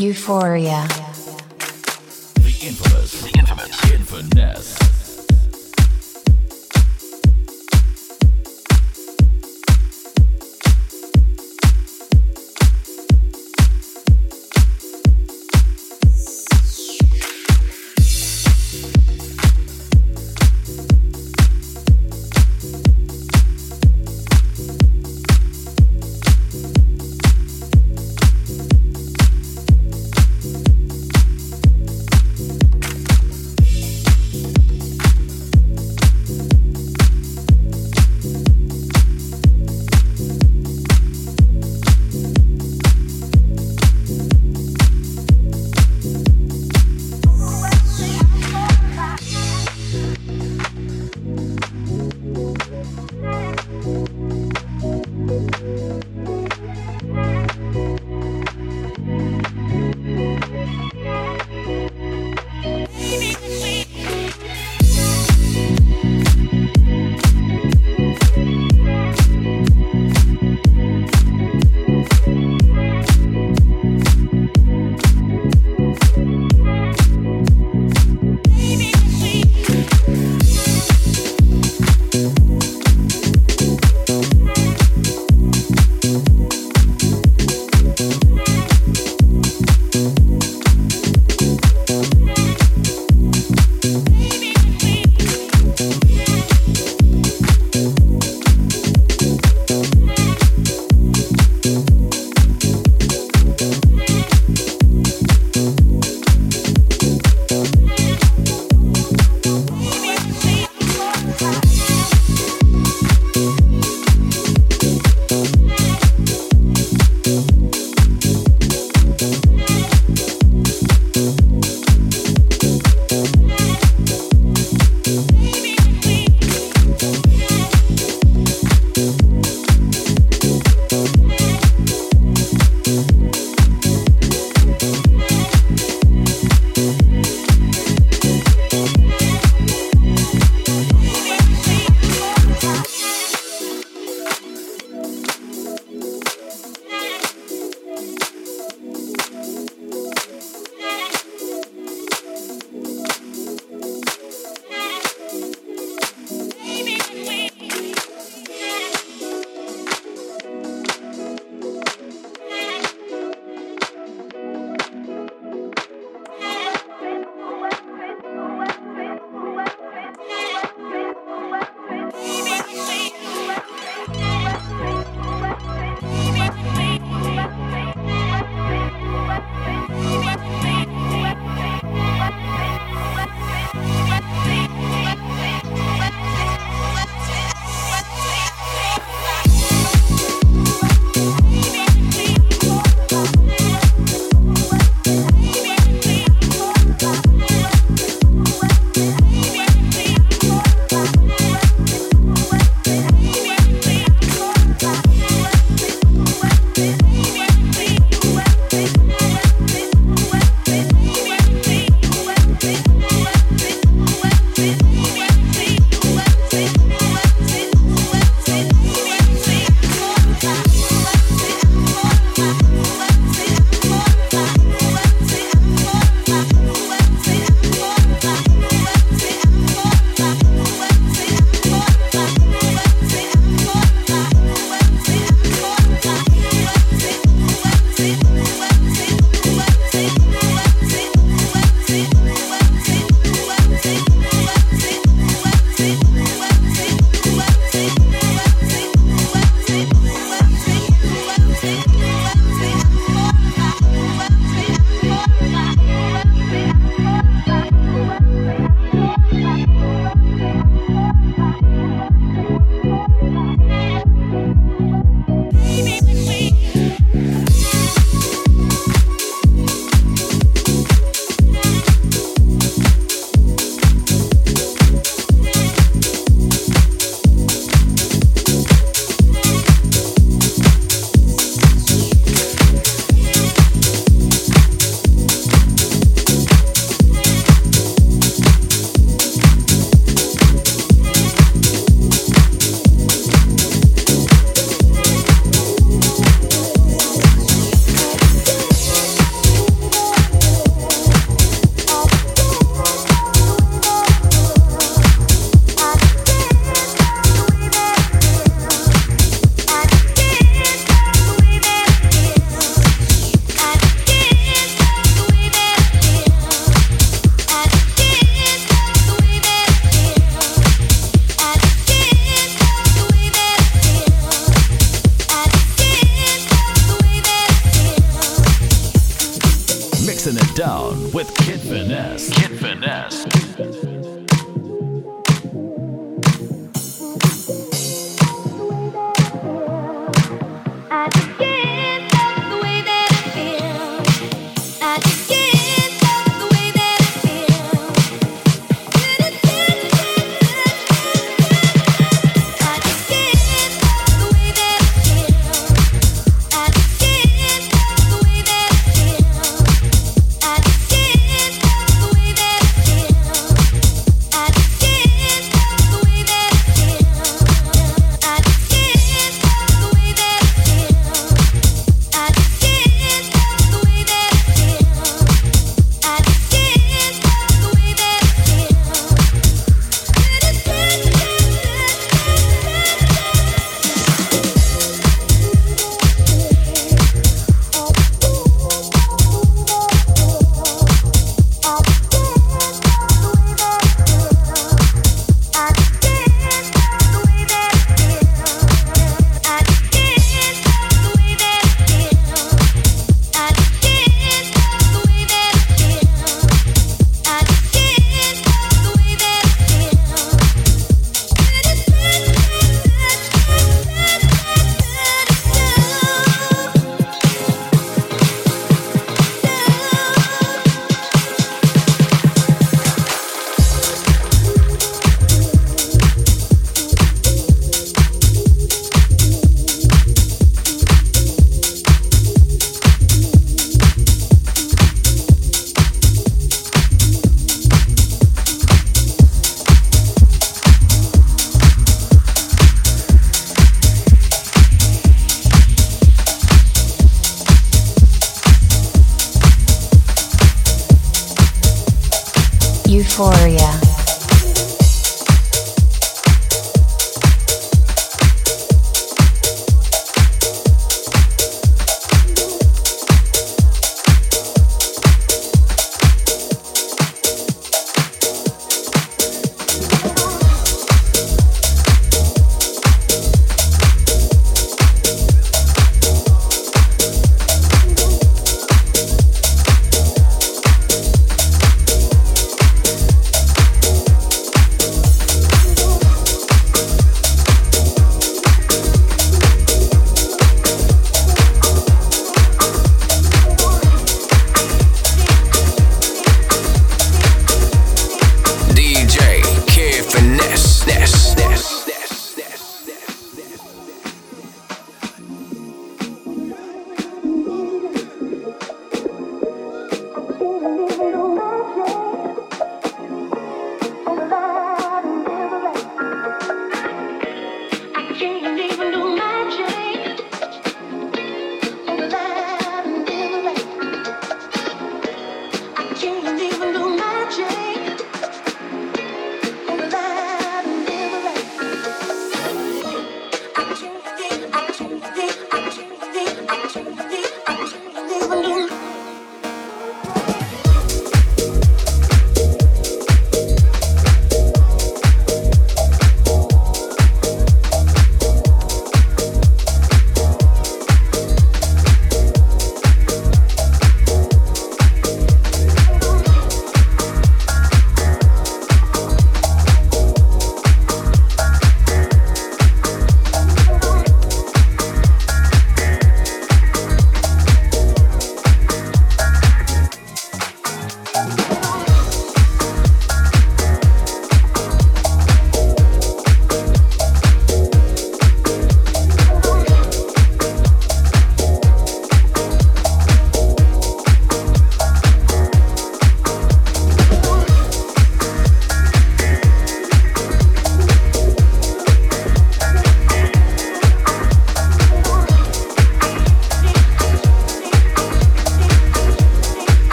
Euphoria. The infamous, the infamous.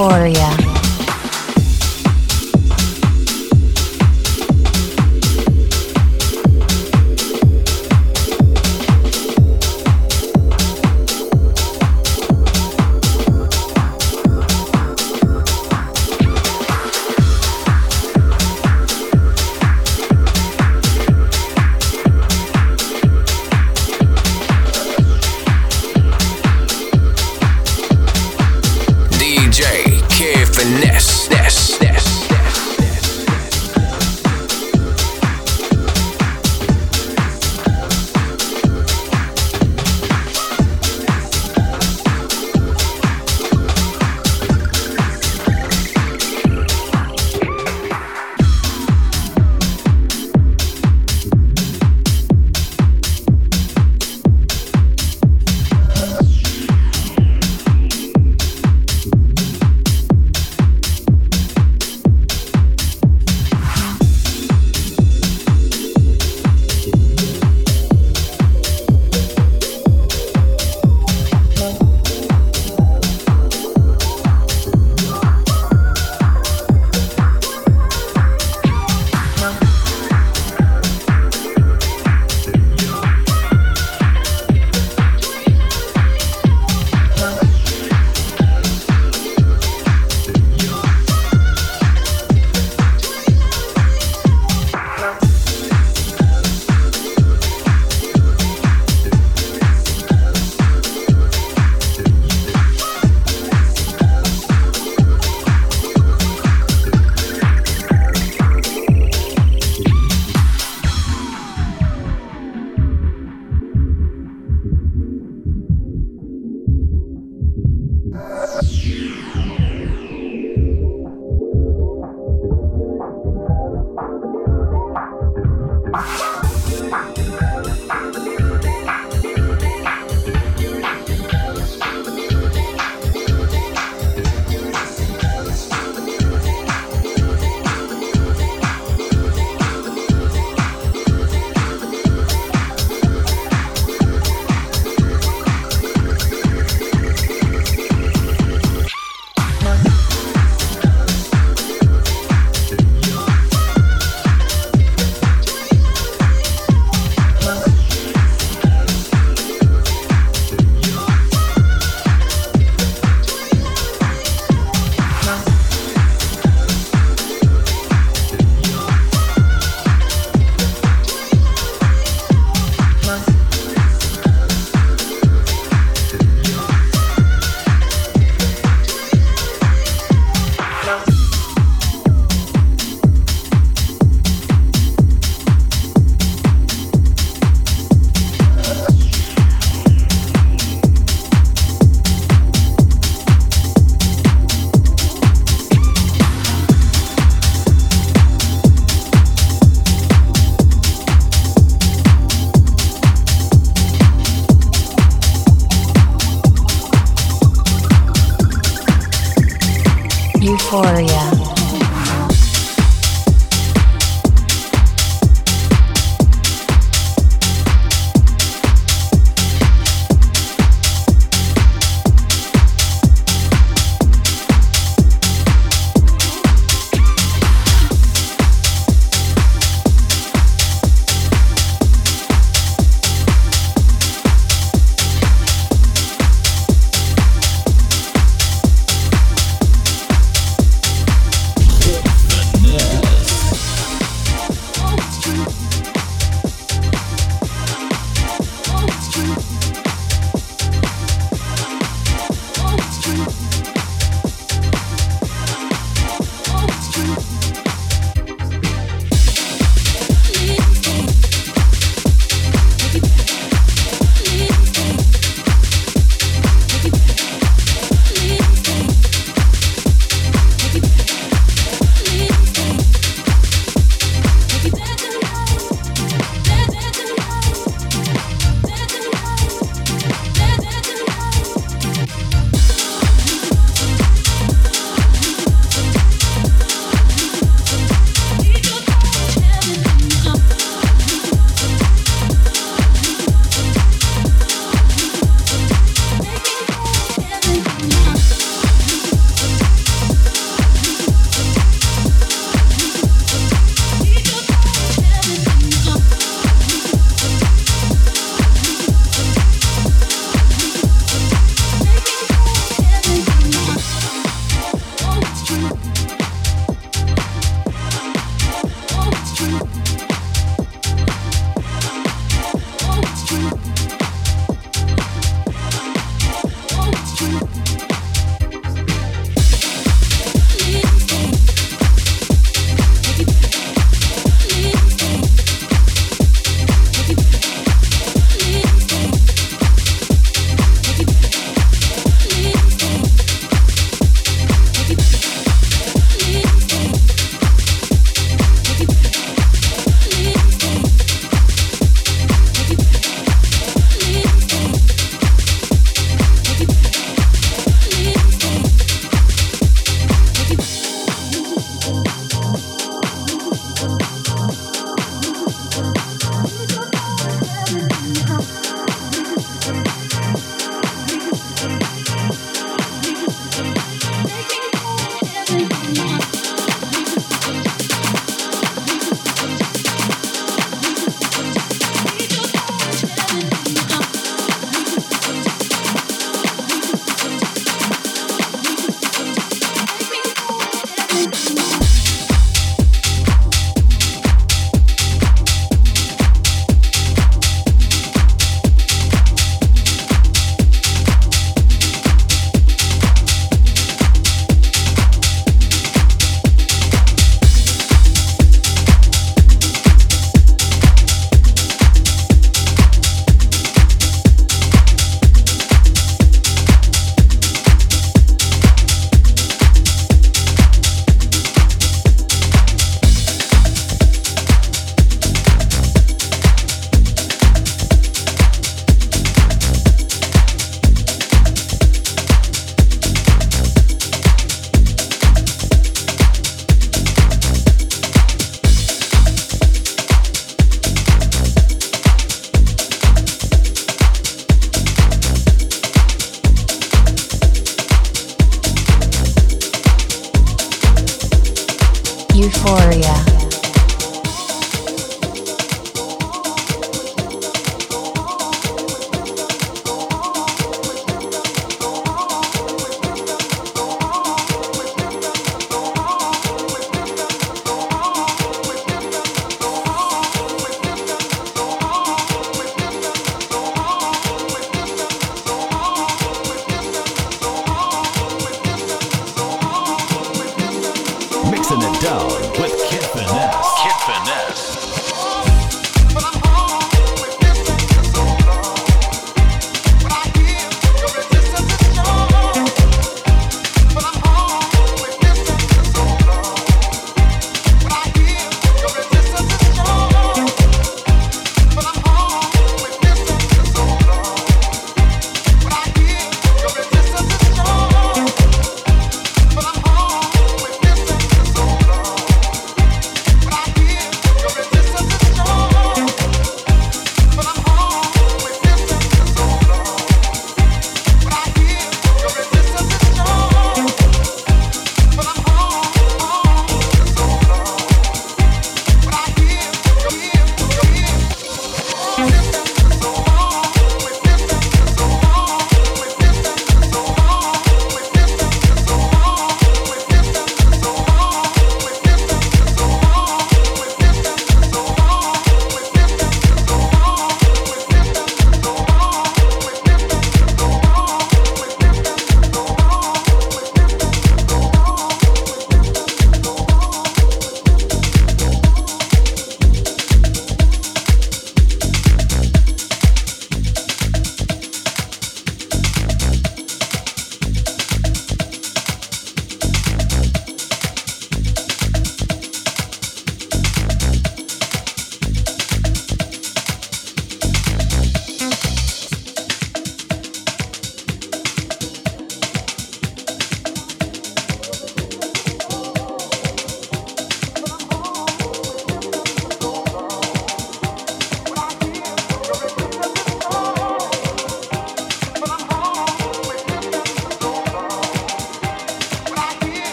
Euphoria.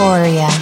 Euphoria.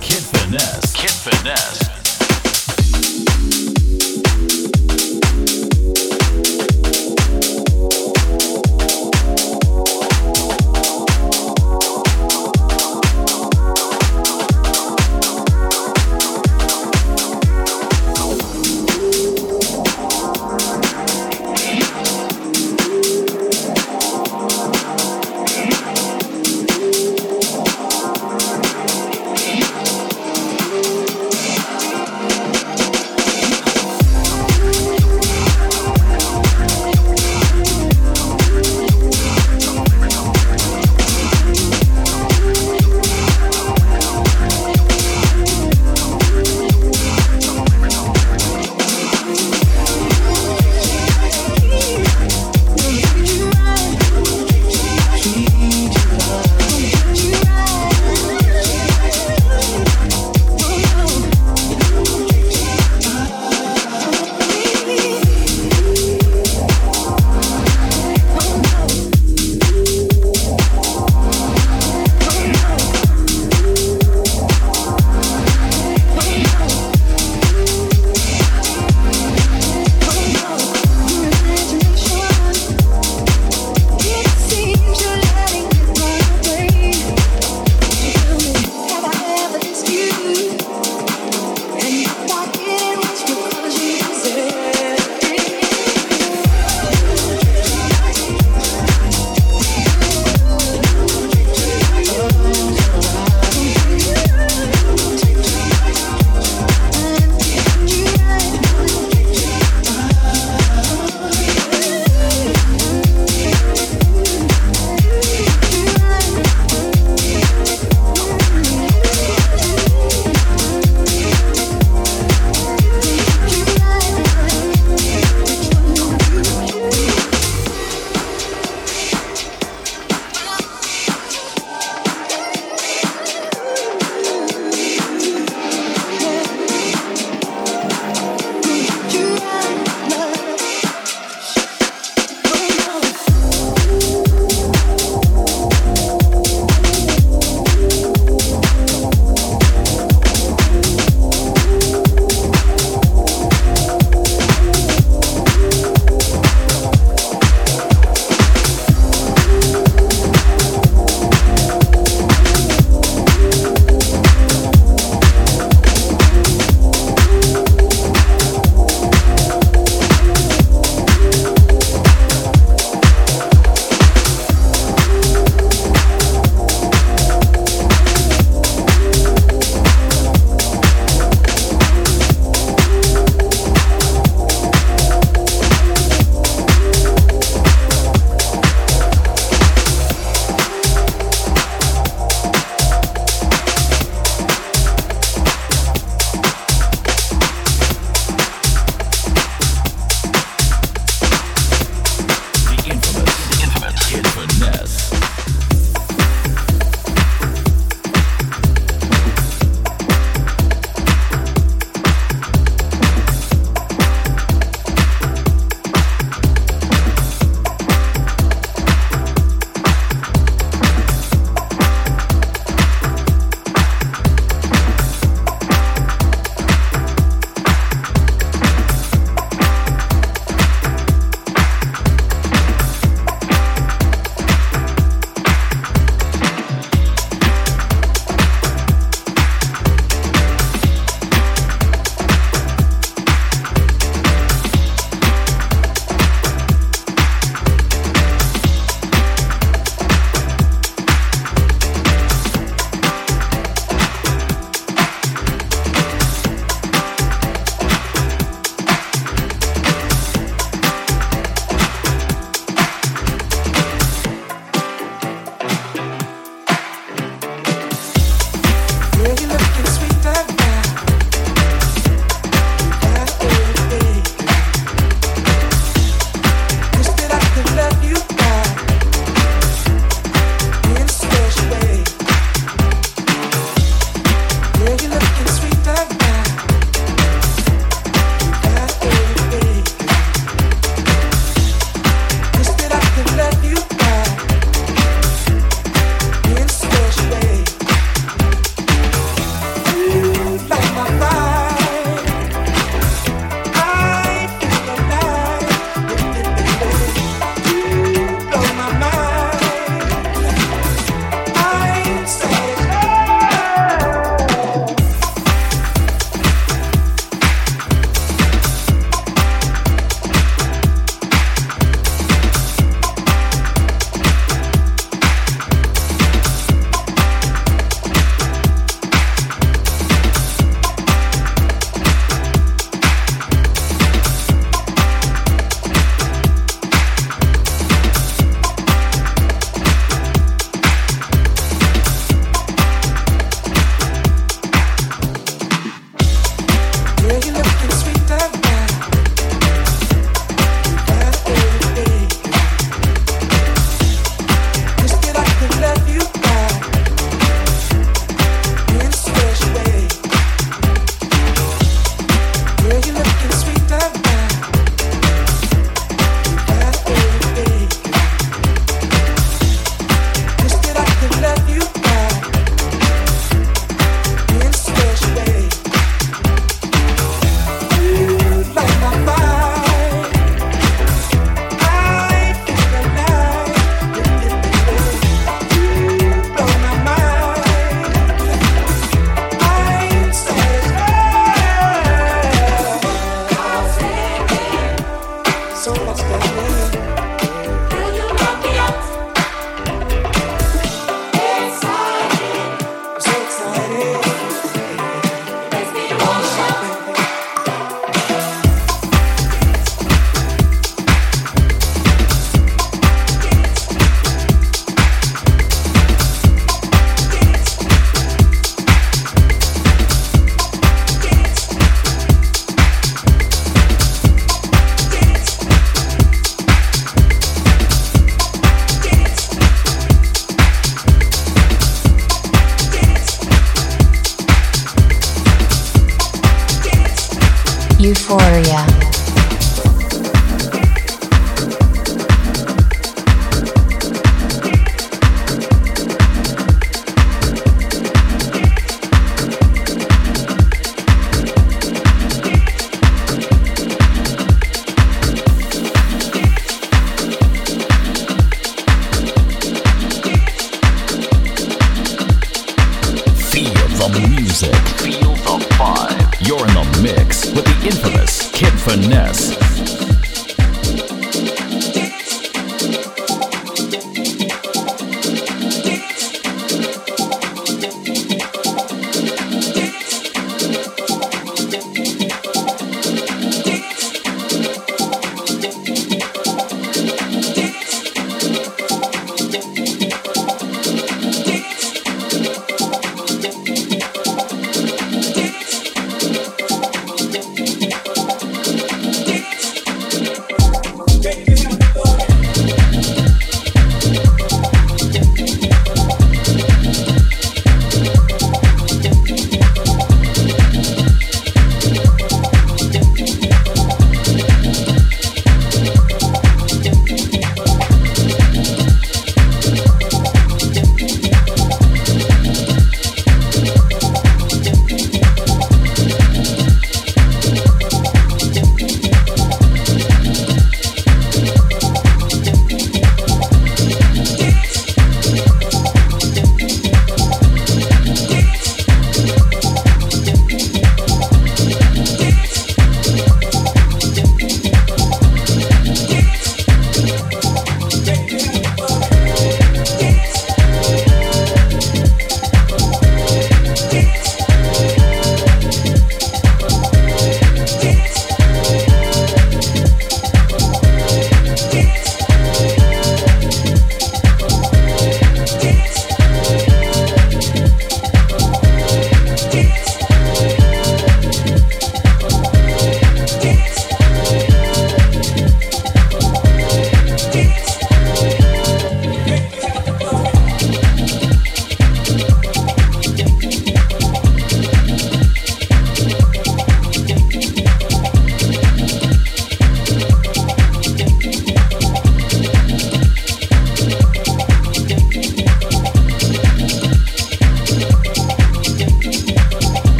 Kid Finesse. Kid Finesse.